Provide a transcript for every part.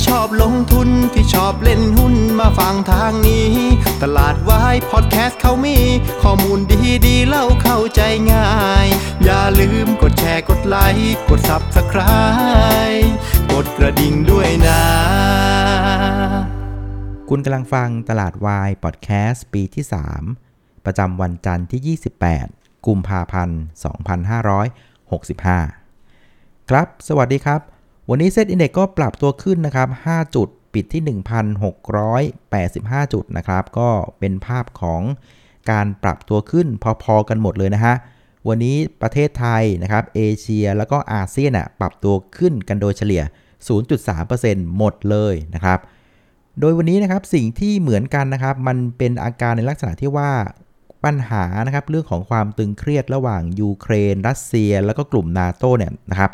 ที่ชอบลงทุนที่ชอบเล่นหุ้นมาฟังทางนี้ ตลาดวายพอดแคสต์เขามี ข้อมูลดีดีเล่าเข้าใจง่าย อย่าลืมกดแชร์กดไลค์กด Subscribe กดกระดิ่งด้วยนะ คุณกำลังฟังตลาดวายพอดแคสต์ปีที่ 3 ประจำวันจันทร์ที่ 28 กุมภาพันธ์ 2565 ครับ สวัสดีครับ วันนี้ SET Index ก็ปรับตัวขึ้นนะครับ 5 จุดปิดที่ 1,685 จุดนะครับ ก็เป็นภาพของการปรับตัวขึ้นพอๆกันหมดเลยนะฮะ วันนี้ประเทศไทยนะครับ เอเชียแล้วก็อาเซียนอะปรับตัวขึ้นกันโดยเฉลี่ย 0.3%หมดเลยนะครับ โดยวันนี้นะครับสิ่งที่เหมือนกันนะครับ มันเป็นอาการในลักษณะที่ว่าปัญหานะครับเรื่องของความตึงเครียดระหว่างยูเครน รัสเซีย แล้วก็กลุ่มนาโตเนี่ยนะครับ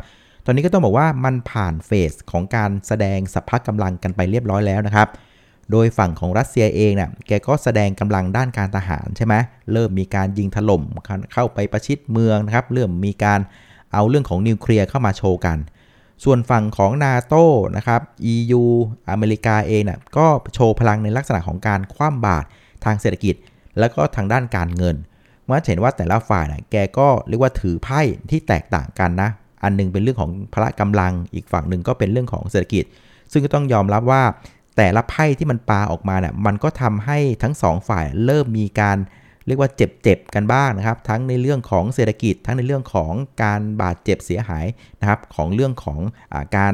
ตอนนี้ก็ต้องบอกว่ามันผ่านเฟสของการแสดงสัพพะกำลังกันไปเรียบร้อยแล้วนะครับ โดยฝั่งของรัสเซียเองเนี่ยแกก็แสดงกำลังด้านการทหารใช่ไหมเริ่มมีการยิงถล่มเข้าไปประชิดเมืองนะครับ เริ่มมีการเอาเรื่องของนิวเคลียร์เข้ามาโชว์กัน ส่วนฝั่งของนาโตนะครับ EU อเมริกาเองน่ะก็โชว์พลังในลักษณะของการคว่ำบาตรทางเศรษฐกิจ แล้วก็ทางด้านการเงินเมื่อเห็นว่าแต่ละฝ่ายน่ะแกก็เรียกว่าถือไพ่ที่แตกต่างกันนะ อันหนึงเป็นเรื่องของพละกำลัง อีกฝั่งหนึ่งก็เป็นเรื่องของเศรษฐกิจ ซึ่งก็ต้องยอมรับว่าแต่ละไพ่ที่มันปาออกมาเนี่ยมันก็ทำให้ทั้งสองฝ่ายเริ่มมีการเรียกว่าเจ็บๆกันบ้างนะครับ ทั้งในเรื่องของเศรษฐกิจ ทั้งในเรื่องของการบาดเจ็บเสียหายนะครับของเรื่องของอการ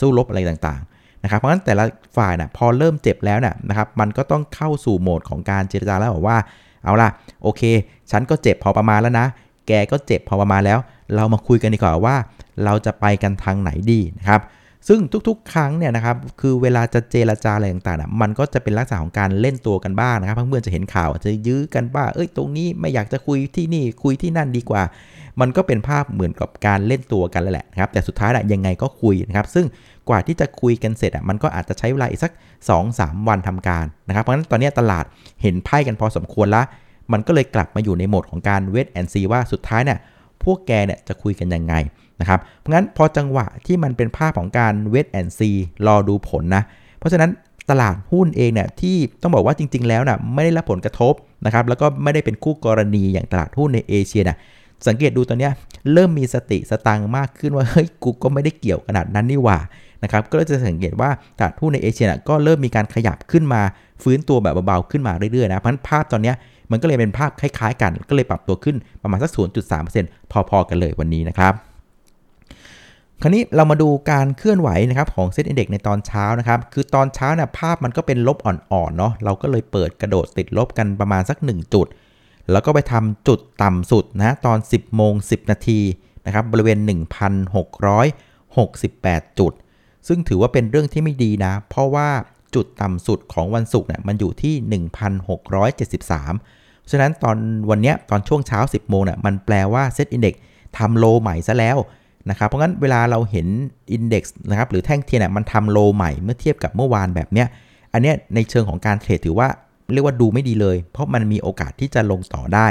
สู้รบอะไรต่างๆนะครับเพราะฉะนั้นแต่ละฝ่ายนะพอเริ่มเจ็บแล้วนะนะครับมันก็ต้องเข้าสู่โหมดของการเจรจาแล้วบอกว่าเอาล่ะโอเค ฉันก็เจ็บพอประมาณแล้วนะ แกก็เจ็บพอประมาณแล้ว เรามาคุยกันดีกว่าว่า เราจะไปกันทางไหนดีนะครับซึ่งทุกๆ ครั้งเนี่ยนะครับคือเวลาจะเจรจาอะไรต่างๆนะมันก็จะเป็นลักษณะของการเล่นตัวกันบ้างนะครับเพื่อนๆจะเห็นข่าวจะยื้อกันว่างเอ้ยตรงนี้ไม่อยากจะคุยที่นี่คุยที่นั่นดีกว่า มันก็เป็นภาพเหมือนกับการเล่นตัวกันแหละครับแต่สุดท้ายนะยังไงก็คุยนะครับซึ่งกว่าที่จะคุยกันเสร็จอะมันก็อาจจะใช้เวลาอีกสัก 2-3 วันทำการนะครับเพราะฉะนั้นตอนนี้ตลาดเห็นไพ่กันพอสมควรละมันก็เลยกลับมาอยู่ในโหมดของการเวทแอนซีว่าสุดท้ายเนี่ย พวกแกเนี่ยจะคุยกันยังไงนะครับ เพราะงั้นพอจังหวะที่มันเป็นภาพของการเวทแอนซีรอดูผลนะ เพราะฉะนั้นตลาดหุ้นเองเนี่ยที่ต้องบอกว่าจริง ๆ แล้วนะ่ะไม่ได้รับผลกระทบนะครับแล้วก็ไม่ได้เป็นคู่กรณีอย่างตลาดหุ้นในเอเชียนะสังเกตดูตอนนี้เริ่มมีสติสตังมากขึ้นว่าเฮ้ยกูก็ไม่ได้เกี่ยวขนาดนั้นนี่หว่านะครับก็จะสังเกตว่าตลาดหุ้นในเอเชียนะก็เริ่มมีการขยับขึ้นมาฟื้นตัวแบบเบาๆขึ้นมาเรื่อยๆนะเพราะงั้นภาพตอนนี้ มันก็เลยเป็นภาพคล้ายๆ กัน ก็เลยปรับตัวขึ้นประมาณสัก 0.3%พอๆกันเลยวันนี้นะครับคราวนี้เรามาดูการเคลื่อนไหวนะครับของ SET Index ในตอนเช้านะครับ คือตอนเช้าเนี่ยภาพมันก็เป็นลบอ่อนๆเนาะเราก็เลยเปิดกระโดดติดลบกันประมาณสัก 1 จุด แล้วก็ไปทำจุดต่ำสุดนะตอน 10โมง10 นาทีนะครับบริเวณ 1,668 จุด ซึ่งถือว่าเป็นเรื่องที่ไม่ดีนะ เพราะว่าจุดต่ำสุดของวันศุกร์เนี่ยมันอยู่ที่ 1,673 ฉะนั้นตอนวันนี้ตอนช่วงเช้า 10 โมงเนี่ยมันแปลว่าเซตอินเด็กทำโลใหม่ซะแล้วนะครับเพราะงั้นเวลาเราเห็นIndex นะครับหรือแท่งเทียนเนี่ยมันทำ low ใหม่เมื่อเทียบกับเมื่อวานแบบเนี้ยอันเนี้ยในเชิงของการ trade ถือว่าเรียกว่าดูไม่ดีเลย เพราะมันมีโอกาสที่จะลงต่อได้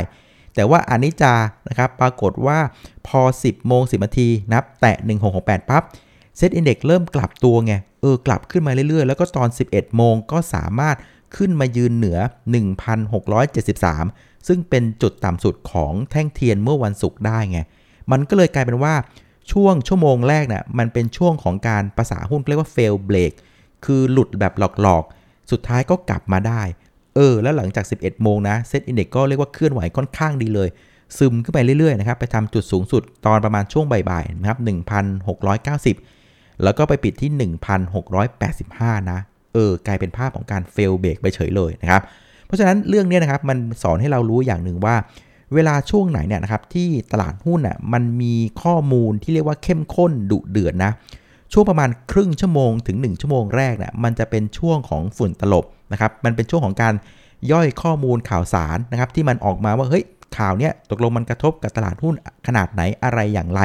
แต่ว่าอันนี้จานะครับปรากฏว่าพอ 10 โมง 10นาทีนับแตะ 1668 ปั๊บ SET Index เริ่มกลับตัวไง เออกลับขึ้นมาเรื่อยๆ แล้วก็ตอน 11 โมงก็สามารถ ขึ้นมายืนเหนือ 1,673 ซึ่งเป็นจุดต่ำสุดของแท่งเทียนเมื่อวันศุกร์ได้ไง มันก็เลยกลายเป็นว่าช่วงชั่วโมงแรกเนี่ยมันเป็นช่วงของการภาษาหุ้นเรียกว่า fail break คือหลุดแบบหลอกๆ สุดท้ายก็กลับมาได้ เออ แล้วหลังจาก 11 โมงนะเซตอินเด็กก็เรียกว่าเคลื่อนไหวค่อนข้างดีเลย ซึมขึ้นไปเรื่อยๆนะครับ ไปทำจุดสูงสุดตอนประมาณช่วงบ่ายๆนะครับ 1,690 แล้วก็ไปปิดที่ 1,685 นะ เออกลายเป็นภาพของการเฟลเบรกไปเฉยเลยนะครับ เพราะฉะนั้นเรื่องนี้นะครับมันสอนให้เรารู้อย่างหนึ่งว่า เวลาช่วงไหนเนี่ยนะครับที่ตลาดหุ้นอะมันมีข้อมูลที่เรียกว่าเข้มข้นดุเดือดนะช่วงประมาณครึ่งชั่วโมงถึง 1 ชั่วโมงแรกเนี่ยมันจะเป็นช่วงของฝุ่นตลบนะครับมันเป็นช่วงของการย่อยข้อมูลข่าวสารนะครับที่มันออกมาว่าเฮ้ยข่าวเนี้ยตกลงมันกระทบกับตลาดหุ้นขนาดไหนอะไรอย่างไร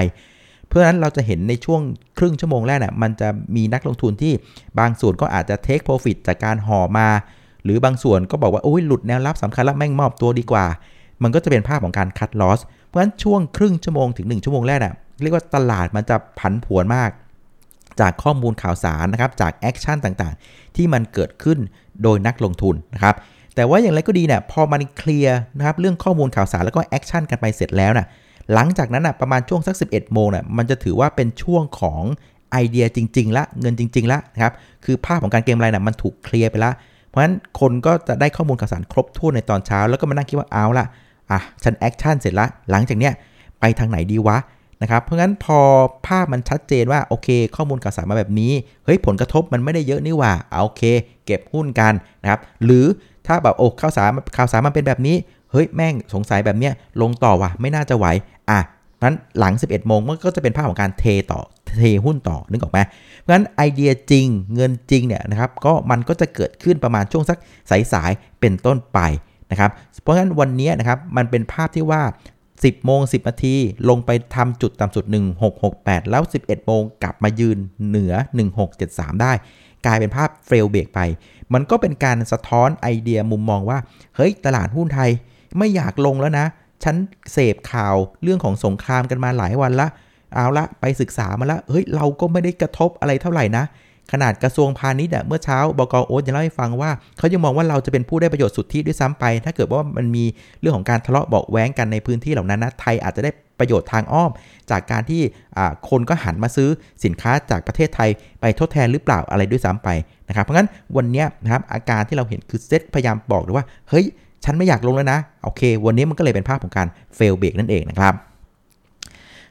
ราะฉะนั้นเราจะเห็นในช่วงครึ่งชั่วโมงแรกเนี่ยมันจะมีนักลงทุนที่บางส่วนก็อาจจะ take profit จากการห่อมา หรือบางส่วนก็บอกว่าโอ้ยหลุดแนวรับสำคัญแล้วแม่งมอบตัวดีกว่า มันก็จะเป็นภาพของการ cut loss เพราะฉะนั้นช่วงครึ่งชั่วโมงถึง 1 ชั่วโมงแรกน่ะเรียกว่าตลาดมันจะผันผวนมาก จากข้อมูลข่าวสารนะครับจาก action ต่างๆ ที่มันเกิดขึ้นโดยนักลงทุนนะครับแต่ว่าอย่างไรก็ดีเนี่ยพอมันเคลียร์นะครับเรื่องข้อมูลข่าวสารแล้วก็ action กันไปเสร็จแล้วนะ่ะ หลังจากนั้นนะประมาณช่วงสัก 11 โมงน่ะมันจะถือว่าเป็นช่วงของไอเดียจริง ๆ ละเงินจริง ๆ ละนะครับคือภาพของการเกมอะไรน่ะมันถูกเคลียร์ไปละ เพราะฉะนั้นคนก็จะได้ข้อมูลข่าวสารครบถ้วนในตอนเช้า แล้วก็มานั่งคิดว่าเอาละอะฉัน action เสร็จละหลังจากเนี้ยไปทางไหนดีวะนะครับเพราะงั้นพอภาพมันชัดเจนว่าโอเค ข้อมูลข่าวสารมาแบบนี้เฮ้ยผลกระทบมันไม่ได้เยอะนี่หว่าเอาโอเค เก็บหุ้นกันนะครับหรือถ้าแบบโอ้ข่าวสารข่าวสารมันเป็นแบบนี้เฮ้ยแม่งสงสัยแบบเนี้ยลงต่อว่ะไม่น่าจะไหว อะนั้นหลัง 11 โมงมันก็จะเป็นภาพของการเทต่อเทหุ้นต่อนึกออกไหมเพราะฉะนั้นไอเดียจริงเงินจริงเนี่ยนะครับก็มันก็จะเกิดขึ้นประมาณช่วงสักสายๆเป็นต้นไปนะครับเพราะฉะนั้นวันนี้นะครับมันเป็นภาพที่ว่า 10 โมง 10 นาที ลงไปทำจุดต่ำสุด 1668 แล้ว 11 โมงกลับมายืนเหนือ 1673 ได้ กลายเป็นภาพเฟลเบรกไป มันก็เป็นการสะท้อนไอเดียมุมมองว่า เฮ้ย ตลาดหุ้นไทยไม่อยากลงแล้วนะ ฉันเสพข่าวเรื่องของสงครามกันมาหลายวันละ เอาละไปศึกษามาละเฮ้ยเราก็ไม่ได้กระทบอะไรเท่าไหร่นะ ขนาดกระทรวงพาณิชย์เมื่อเช้าบกโอ๊ตยังเล่าให้ฟังว่าเขายังมองว่าเราจะเป็นผู้ได้ประโยชน์สุดทธิด้วยซ้ำไป ถ้าเกิดว่ามันมีเรื่องของการทะเลาะเบาแว้งกันในพื้นที่เหล่านั้นนะไทยอาจจะได้ประโยชน์ทางอ้อม จากการที่คนก็หันมาซื้อสินค้าจากประเทศไทยไปทดแทนหรือเปล่าอะไรด้วยซ้ำไปนะครับเพราะงั้นวันนี้นะครับอาการที่เราเห็นคือเซตพยายามบอกเลยว่าเฮ้ย ฉันไม่อยากลงแล้วนะโอเค วันนี้มันก็เลยเป็นภาพของการ false break นั่นเองนะครับ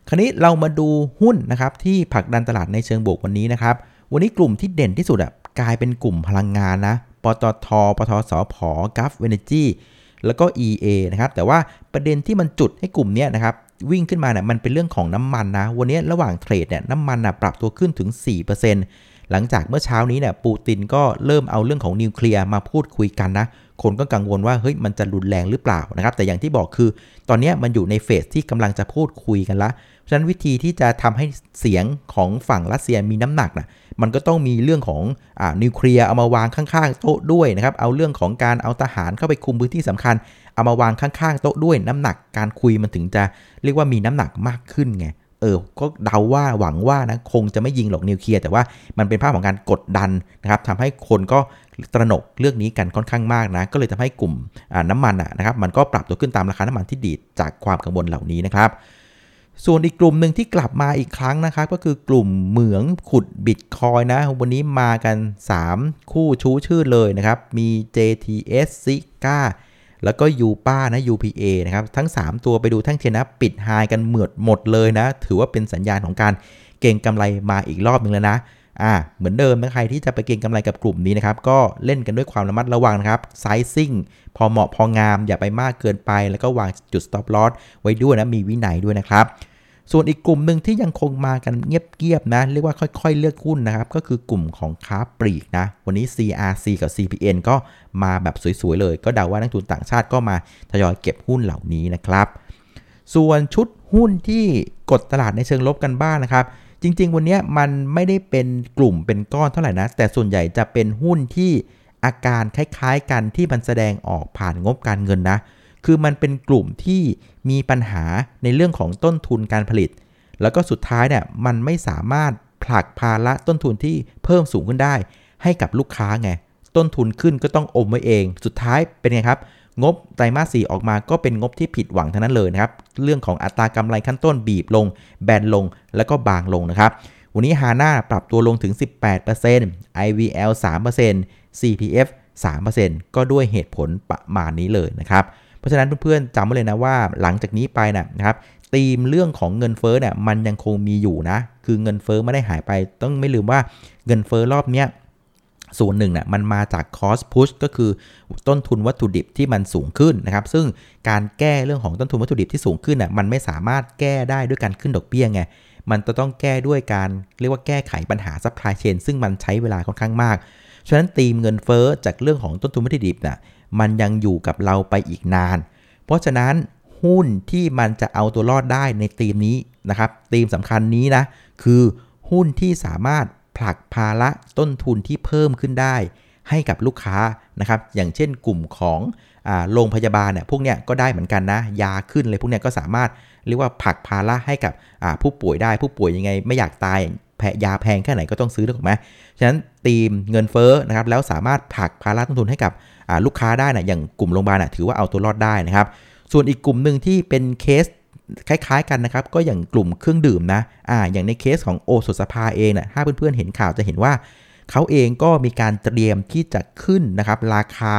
คราวนี้เรามาดูหุ้นนะครับที่ผลักดันตลาดในเชิงบวกวันนี้นะครับ วันนี้กลุ่มที่เด่นที่สุดอะกลายเป็นกลุ่มพลังงานนะ ปตทปตทสผ Gulf Energy แล้วก็ EA นะครับ แต่ว่าประเด็นที่มันจุดให้กลุ่มนี้นะครับวิ่งขึ้นมาเนี่ยมันเป็นเรื่องของน้ำมันนะ วันนี้ระหว่าง trade เนี่ยน้ำมันนะปรับตัวขึ้นถึง 4%หลังจากเมื่อเช้านี้เนี่ยปูตินก็เริ่มเอาเรื่องของนิวเคลียร์มาพูดคุยกันนะ คนก็กังวลว่าเฮ้ยมันจะรุนแรงหรือเปล่านะครับ แต่อย่างที่บอกคือ ตอนนี้มันอยู่ในเฟสที่กำลังจะพูดคุยกันละฉะนั้นวิธีที่จะทำให้เสียงของฝั่งรัสเซียมีน้ำหนักนะมันก็ต้องมีเรื่องของอ่านิวเคลียร์เอามาวางข้างๆโต๊ะด้วยนะครับ เอาเรื่องของการเอาทหารเข้าไปคุมพื้นที่สำคัญ เอามาวางข้างๆโต๊ะด้วยน้ำหนักการคุยมันถึงจะเรียกว่ามีน้ำหนักมากขึ้นไง ออก็เดาว่าหวังว่านะคงจะไม่ยิงหรอกนิวเคลียร์แต่ว่ามันเป็นภาพของการกดดันนะครับทำให้คนก็ตระหนกเรื่องนี้กันค่อนข้างมากนะก็เลยทำให้กลุ่มน้ำมันนะครับมันก็ปรับตัวขึ้นตามราคาน้ำมันที่ดีดจากความกังวลเหล่านี้นะครับส่วนอีกกลุ่มหนึ่งที่กลับมาอีกครั้งนะครับก็คือกลุ่มเหมืองขุดบิตคอยนะ วันนี้มากัน 3 คู่ชูชื่อเลยนะครับ มี JTS s i c a แล้วก็ยูป้านะ UPA นะครับ ทั้ง 3 ตัวไปดูทั้งเทนะ ปิดไฮกันเหมือดหมดเลยนะ ถือว่าเป็นสัญญาณของการเก่งกำไรมาอีกรอบหนึ่งแล้วนะอ่าเหมือนเดิมนะใครที่จะไปเก็งกำไรกับกลุ่มนี้นะครับ ก็เล่นกันด้วยความระมัดระวังนะครับไซซิ่งพอเหมาะพองามอย่าไปมากเกินไป แล้วก็วางจุด stop loss ไว้ด้วยนะมีวินัยด้วยนะครับ ส่วนอีกกลุ่มหนึ่งที่ยังคงมากันเงียบๆนะ เรียกว่าค่อยๆ เลือกหุ้นนะครับ ก็คือกลุ่มของค้าปลีกนะ วันนี้ CRC กับ CPN ก็มาแบบสวยๆเลย ก็เดาว่านักทุนต่างชาติก็มาทยอยเก็บหุ้นเหล่านี้นะครับ ส่วนชุดหุ้นที่กดตลาดในเชิงลบกันบ้างนะครับ จริงๆ วันนี้มันไม่ได้เป็นกลุ่มเป็นก้อนเท่าไหร่นะ แต่ส่วนใหญ่จะเป็นหุ้นที่อาการคล้ายๆ กันที่มันแสดงออกผ่านงบการเงินนะ คือมันเป็นกลุ่มที่มีปัญหาในเรื่องของต้นทุนการผลิต แล้วก็สุดท้ายเนี่ยมันไม่สามารถผลักภาระต้นทุนที่เพิ่มสูงขึ้นได้ ให้กับลูกค้าไง ต้นทุนขึ้นก็ต้องอมไว้เอง สุดท้ายเป็นไงครับ งบไตรมาส4ออกมาก็เป็นงบที่ผิดหวังทั้งนั้นเลยนะครับ เรื่องของอัตรากำไรขั้นต้นบีบลง แบนลง แล้วก็บางลงนะครับ วันนี้ฮาน่าปรับตัวลงถึง 18% IVL 3% CPF 3%ก็ด้วยเหตุผลประมาณนี้เลยนะครับ ราะฉะนั้นเพื่อนๆจำไว้เลยนะว่าหลังจากนี้ไปนะครับธีมเรื่องของเงินเฟ้อเนี่ยมันยังคงมีอยู่นะ คือเงินเฟ้อไม่ได้หายไป ต้องไม่ลืมว่าเงินเฟ้อรอบเนี้ยส่วนหนึ่งนะ่ะมันมาจาก cost push ก็คือต้นทุนวัตถุดิบที่มันสูงขึ้นนะครับ ซึ่งการแก้เรื่องของต้นทุนวัตถุดิบที่สูงขึ้นน่ะมันไม่สามารถแก้ได้ด้วยการขึ้นดอกเบี้ยไง มันจะต้องแก้ด้วยการเรียกว่าแก้ไขปัญหา supply chain ซึ่งมันใช้เวลาค่อนข้างมาก ฉะนั้นตีมเงินเฟ้อจากเรื่องของต้นทุนวัตถุดิบน่ะ มันยังอยู่กับเราไปอีกนาน เพราะฉะนั้นหุ้นที่มันจะเอาตัวรอดได้ในตีมนี้นะครับตีมสำคัญนี้นะ คือหุ้นที่สามารถผลักภาระต้นทุนที่เพิ่มขึ้นได้ ให้กับลูกค้านะครับ อย่างเช่นกลุ่มของโรงพยาบาลเนี่ยพวกเนี้ยก็ได้เหมือนกันนะ ยาขึ้นเลยพวกเนี้ยก็สามารถเรียกว่าผลักภาระให้กับผู้ป่วยได้ ผู้ป่วยยังไงไม่อยากตายแพยาแพงแค่ไหนก็ต้องซื้อถูกไหมฉะนั้นตีมเงินเฟ้อนะครับแล้วสามารถผลักภาระต้นทุนให้กับ ลูกค้าได้นะอย่างกลุ่มโรงพยาบาลนะถือว่าเอาตัวรอดได้นะครับ ส่วนอีกกลุ่มหนึ่งที่เป็นเคสคล้ายๆกันนะครับ ก็อย่างกลุ่มเครื่องดื่มนะอ่าอย่างในเคสของโอสถสภาเองนะถ้าเพื่อนๆเห็นข่าวจะเห็นว่า เขาเองก็มีการเตรียมที่จะขึ้นนะครับ ราคา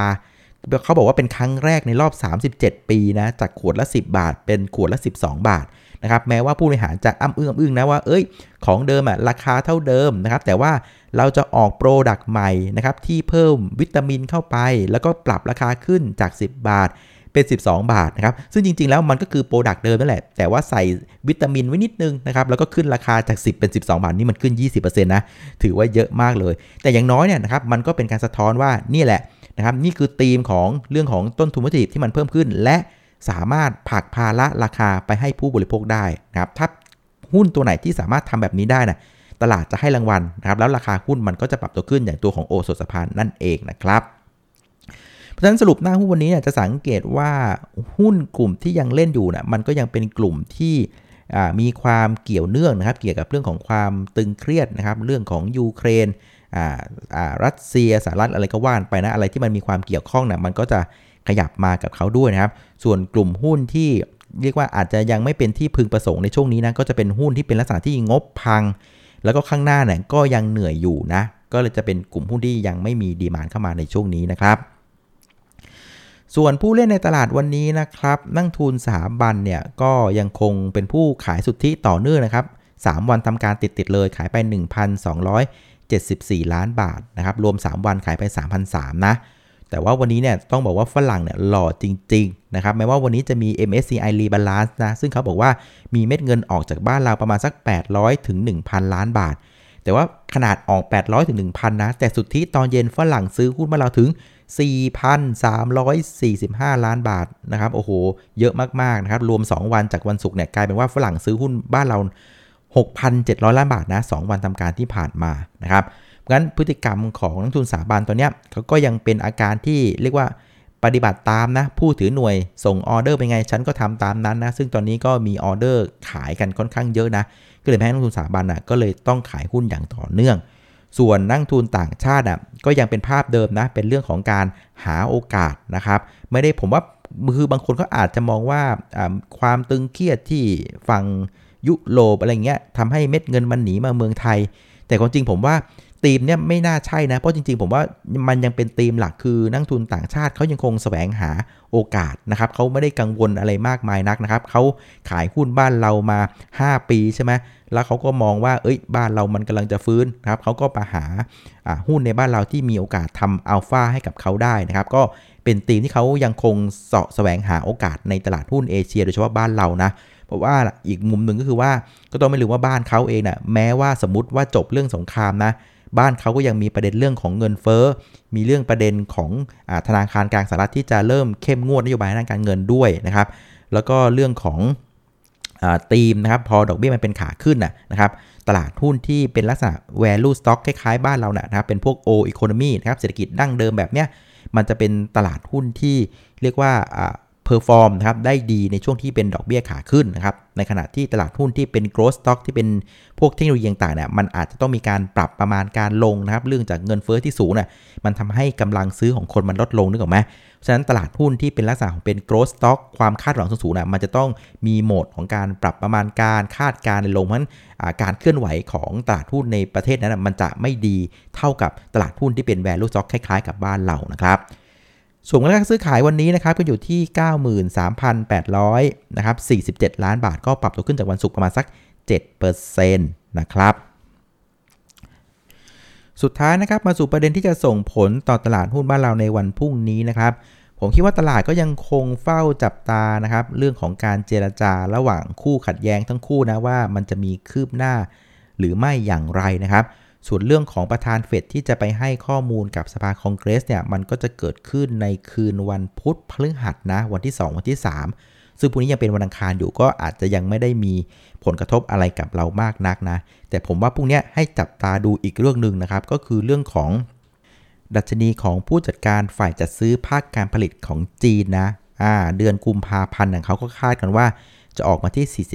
เขาบอกว่าเป็นครั้งแรกในรอบ 37 ปีนะจากขวดละ 10 บาท เป็นขวดละ 12 บาท นะครับแม้ว่าผู้บริหารจะอ้ำอึ้งอ้ำอึ้งนะว่าเอ้ยของเดิมอะราคาเท่าเดิมนะครับแต่ว่าเราจะออกโปรดักต์ใหม่นะครับที่เพิ่มวิตามินเข้าไป แล้วก็ปรับราคาขึ้นจาก 10 บาทเป็น 12 บาทนะครับซึ่งจริง ๆ แล้วมันก็คือ product เดิมนั่นแหละ แต่ว่าใส่วิตามินไว้นิดนึงนะครับแล้วก็ขึ้นราคาจาก 10 เป็น 12 บาทนี่มันขึ้น 20%นะถือว่าเยอะมากเลย แต่อย่างน้อยเนี่ยนะครับมันก็เป็นการสะท้อนว่านี่แหละนะครับนี่คือธีมของเรื่องของต้นทุนวัตถุดิบที่มันเพิ่มขึ้นและ สามารถผลักภาระราคาไปให้ผู้บริโภคได้นะครับถ้าหุ้นตัวไหนที่สามารถทำแบบนี้ได้นะตลาดจะให้รางวัลนะครับแล้วราคาหุ้นมันก็จะปรับตัวขึ้นอย่างตัวของโอสถสภานั่นเองนะครับเพราะฉะนั้นสรุปหน้าหุ้นวันนี้เนี่ยจะสังเกตว่าหุ้นกลุ่มที่ยังเล่นอยู่นะมันก็ยังเป็นกลุ่มที่มีความเกี่ยวเนื่องนะครับ เกี่ยวกับเรื่องของความตึงเครียดนะครับ เรื่องของยูเครนรัสเซียสหรัฐอะไรก็ว่านไปนะอะไรที่มันมีความเกี่ยวข้องนะมันก็จะ ขยับมากับเขาด้วยนะครับ ส่วนกลุ่มหุ้นที่เรียกว่าอาจจะยังไม่เป็นที่พึงประสงค์ในช่วงนี้นะก็จะเป็นหุ้นที่เป็นลักษณะที่งบพัง แล้วก็ข้างหน้าเนี่ยก็ยังเหนื่อยอยู่นะก็เลยจะเป็นกลุ่มหุ้นที่ยังไม่มีดีมานเข้ามาในช่วงนี้นะครับส่วนผู้เล่นในตลาดวันนี้นะครับนั่งทุนสถาบันเนี่ยก็ยังคงเป็นผู้ขายสุทธิต่อเนื่องนะครับ 3 วันทำการติดๆเลยขายไป 1,274 ล้านบาทนะครับรวม 3 วันขายไป 3,003นะ แต่ว่าวันนี้เนี่ยต้องบอกว่าฝรั่งเนี่ยหล่อจริงๆนะครับแม้ว่าวันนี้จะมี MSCI Rebalance นะซึ่งเขาบอกว่ามีเม็ดเงินออกจากบ้านเราประมาณสัก 800ถึง1,000 ล้านบาท แต่ว่าขนาดออก 800ถึง1,000 นะ แต่สุดทธิตอนเย็นฝรั่งซื้อหุ้นมาเราถึง 4,345 ล้านบาทนะครับโอ้โห เยอะมากๆนะครับรวม 2 วันจากวันศุกร์เนี่ยกลายเป็นว่าฝรั่งซื้อหุ้นบ้านเรา 6,700 ล้านบาทนะ2วันทำการที่ผ่านมานะครับ งั้นพฤติกรรมของนักทุนสถาบันตัวเนี้ยเขาก็ยังเป็นอาการที่เรียกว่าปฏิบัติตามนะ ผู้ถือหน่วยส่งออเดอร์เป็นไง ฉันก็ทำตามนั้นนะ ซึ่งตอนนี้ก็มีออเดอร์ขายกันค่อนข้างเยอะนะ ก็เลยแพ้นักทุนสถาบันอะก็เลยต้องขายหุ้นอย่างต่อเนื่อง ส่วนนักทุนต่างชาติอะก็ยังเป็นภาพเดิมนะ เป็นเรื่องของการหาโอกาสนะครับ ไม่ได้ผมว่าคือบางคนก็อาจจะมองว่าความตึงเครียดที่ฝั่งยุโรปอะไรเงี้ยทำให้เม็ดเงินมันหนีมาเมืองไทย แต่ความจริงผมว่า ธีมเนี่ยไม่น่าใช่นะ เพราะจริงๆ ผมว่ามันยังเป็นธีมหลักคือนักทุนต่างชาติเขายังคงแสวงหาโอกาสนะครับเขาไม่ได้กังวลอะไรมากมายนักนะครับเขาขายหุ้นบ้านเรามา 5 ปีใช่ไหมแล้วเขาก็มองว่าเอ้ยบ้านเรามันกำลังจะฟื้นนะครับเขาก็มาหาหุ้นในบ้านเราที่มีโอกาสทำอัลฟาให้กับเขาได้นะครับก็เป็นธีมที่เขายังคงเสาะแสวงหาโอกาสในตลาดหุ้นเอเชีย โดยเฉพาะบ้านเรานะเพราะว่าอีกมุมหนึ่งก็คือว่าก็ต้องไม่ลืมว่าบ้านเขาเองนะ่ะแม้ว่าสมมติว่าจบเรื่องสงครามนะ บ้านเขาก็ยังมีประเด็นเรื่องของเงินเฟ้อ มีเรื่องประเด็นของอธนาคารกลางสหรัฐที่จะเริ่มเข้มงวดนโยบายด้านการเงินด้วยนะครับ แล้วก็เรื่องของธีมนะครับพอดอกเบี้ยมันเป็นขาขึ้นนะครับตลาดหุ้นที่เป็นลักษณะ value stock คล้ายๆ บ้านเรานะครับเป็นพวก old economy นะครับเศรษฐกิจดั้งเดิมแบบเนี้ยมันจะเป็นตลาดหุ้นที่เรียกว่า perform นะครับได้ดีในช่วงที่เป็นดอกเบี้ยขาขึ้นนะครับในขณะที่ตลาดหุ้นที่เป็น growth stock ที่เป็นพวกเทคโนโลยีต่างเนี่ยมันอาจจะต้องมีการปรับประมาณการลงนะครับเนื่องจากเงินเฟ้อที่สูงน่ะมันทำให้กำลังซื้อของคนมันลดลงนึกออกไหมฉะนั้นตลาดหุ้นที่เป็นลักษณะของเป็น growth stock ความคาดหวังสูงๆนะมันจะต้องมีโหมดของการปรับประมาณการคาดการในลงเพราะฉะนั้นการเคลื่อนไหวของตลาดหุ้นในประเทศนั้นมันจะไม่ดีเท่ากับตลาดหุ้นที่เป็น value stock คล้ายๆ กับบ้านเรานะครับ ส่วนมูลค่าซื้อขายวันนี้นะครับก็อยู่ที่ 93,800นะครับ47 ล้านบาทก็ปรับตัวขึ้นจากวันศุกร์ประมาณสัก 7%นะครับ สุดท้ายนะครับมาสู่ประเด็นที่จะส่งผลต่อตลาดหุ้นบ้านเราในวันพรุ่งนี้นะครับ ผมคิดว่าตลาดก็ยังคงเฝ้าจับตานะครับ เรื่องของการเจรจาระหว่างคู่ขัดแย้งทั้งคู่นะว่ามันจะมีคืบหน้าหรือไม่อย่างไรนะครับ ส่วนเรื่องของประธานเฟดที่จะไปให้ข้อมูลกับสภาคองเกรสเนี่ยมันก็จะเกิดขึ้นในคืนวันพุธพฤหัสนะวันที่ 2 วันที่ 3 ซึ่งพรุ่งนี้ยังเป็นวันอังคารอยู่ก็อาจจะยังไม่ได้มีผลกระทบอะไรกับเรามากนักนะ แต่ผมว่าพรุ่งนี้ให้จับตาดูอีกเรื่องหนึ่งนะครับ ก็คือเรื่องของดัชนีของผู้จัดการฝ่ายจัดซื้อภาคการผลิตของจีนนะอ่าเดือนกุมภาพันธ์เขาก็คาดกันว่าจะออกมาที่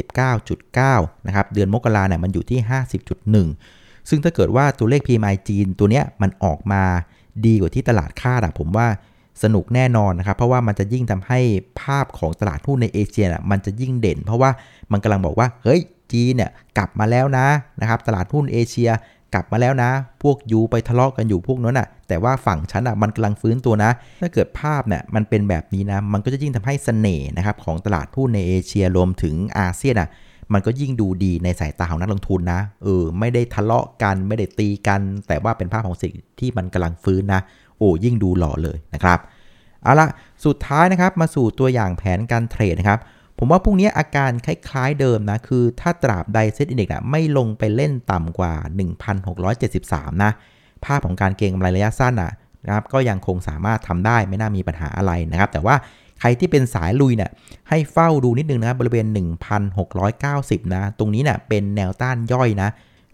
49.9 นะครับ เดือนมกราเนี่ยมันอยู่ที่ 50.1 ซึ่งถ้าเกิดว่าตัวเลข PMI จีนตัวเนี้ยมันออกมาดีกว่าที่ตลาดคาดอะผมว่าสนุกแน่นอนนะครับ เพราะว่ามันจะยิ่งทำให้ภาพของตลาดหุ้นในเอเชียน่ะมันจะยิ่งเด่น เพราะว่ามันกำลังบอกว่า เฮ้ย จีนเนี่ยกลับมาแล้วนะนะครับ ตลาดหุ้นเอเชียกลับมาแล้วนะ พวกยูไปทะเลาะกันอยู่พวกนั้นอะ แต่ว่าฝั่งฉันอะมันกำลังฟื้นตัวนะ ถ้าเกิดภาพเนี่ยมันเป็นแบบนี้นะ มันก็จะยิ่งทำให้เสน่ห์นะครับของตลาดหุ้นในเอเชียรวมถึงอาเซียนอะ มันก็ยิ่งดูดีในสายตาของนักลงทุนนะ เออ ไม่ได้ทะเลาะกัน ไม่ได้ตีกัน แต่ว่าเป็นภาพของสิ่งที่มันกำลังฟื้นนะ โอ้ ยิ่งดูหล่อเลยนะครับ เอาละสุดท้ายนะครับ มาสู่ตัวอย่างแผนการเทรดนะครับ ผมว่าพรุ่งนี้อาการคล้ายๆเดิมนะ คือถ้าตราบใดเซ็ตอินเด็กซ์ไม่ลงไปเล่นต่ำกว่า 1,673 นะ ภาพของการเก็งกำไรระยะสั้นนะนะครับก็ยังคงสามารถทำได้ไม่น่ามีปัญหาอะไรนะครับ แต่ว่า ใครที่เป็นสายลุยเนี่ยให้เฝ้าดูนิดนึงนะครับบริเวณ 1,690 นะ ตรงนี้เนี่ยเป็นแนวต้านย่อยนะ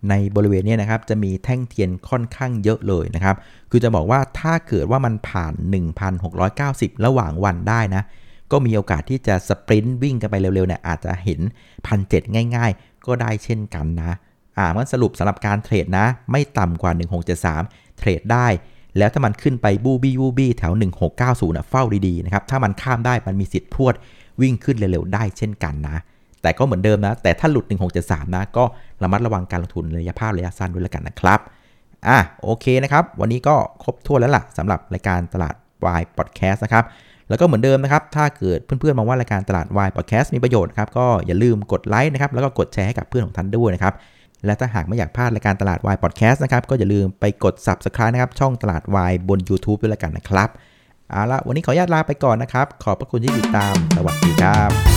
ในบริเวณนี้นะครับจะมีแท่งเทียนค่อนข้างเยอะเลยนะครับ คือจะบอกว่าถ้าเกิดว่ามันผ่าน 1,690 ระหว่างวันได้นะ ก็มีโอกาสที่จะ sprint วิ่งกันไปเร็วๆเนี่ยอาจจะเห็น1,700ง่าย ๆ ก็ได้เช่นกันนะ อ่ามันสรุปสำหรับการ trade นะ ไม่ต่ำกว่า 1673 trade ได้ แล้วถ้ามันขึ้นไปบูบี้บูบี้แถว 1690นะเฝ้าดีๆนะครับ ถ้ามันข้ามได้มันมีสิทธิ์พรวดวิ่งขึ้นเร็วๆได้เช่นกันนะ แต่ก็เหมือนเดิมนะ แต่ถ้าหลุด 1673 นะ ก็ระมัดระวังการลงทุนระยะภาพระยะสั้นด้วยแล้วกันนะครับอะโอเคนะครับ วันนี้ก็ครบถ้วนแล้วล่ะสำหรับรายการตลาดวายพอดแคสต์นะครับ แล้วก็เหมือนเดิมนะครับ ถ้าเกิดเพื่อนๆมองว่ารายการตลาดวายพอดแคสต์มีประโยชน์ครับ ก็อย่าลืมกดไลค์นะครับ แล้วก็กดแชร์ให้กับเพื่อนของท่านด้วยนะครับ และถ้าหากไม่อยากพลาดรายการตลาดวายพอดแคสต์นะครับ ก็อย่าลืมไปกด subscribe นะครับ ช่องตลาดวายบน YouTube ด้วยแล้วกันนะครับ เอาละวันนี้ขออนุญาตลาไปก่อนนะครับ ขอบพระคุณที่ติดตาม สวัสดีครับ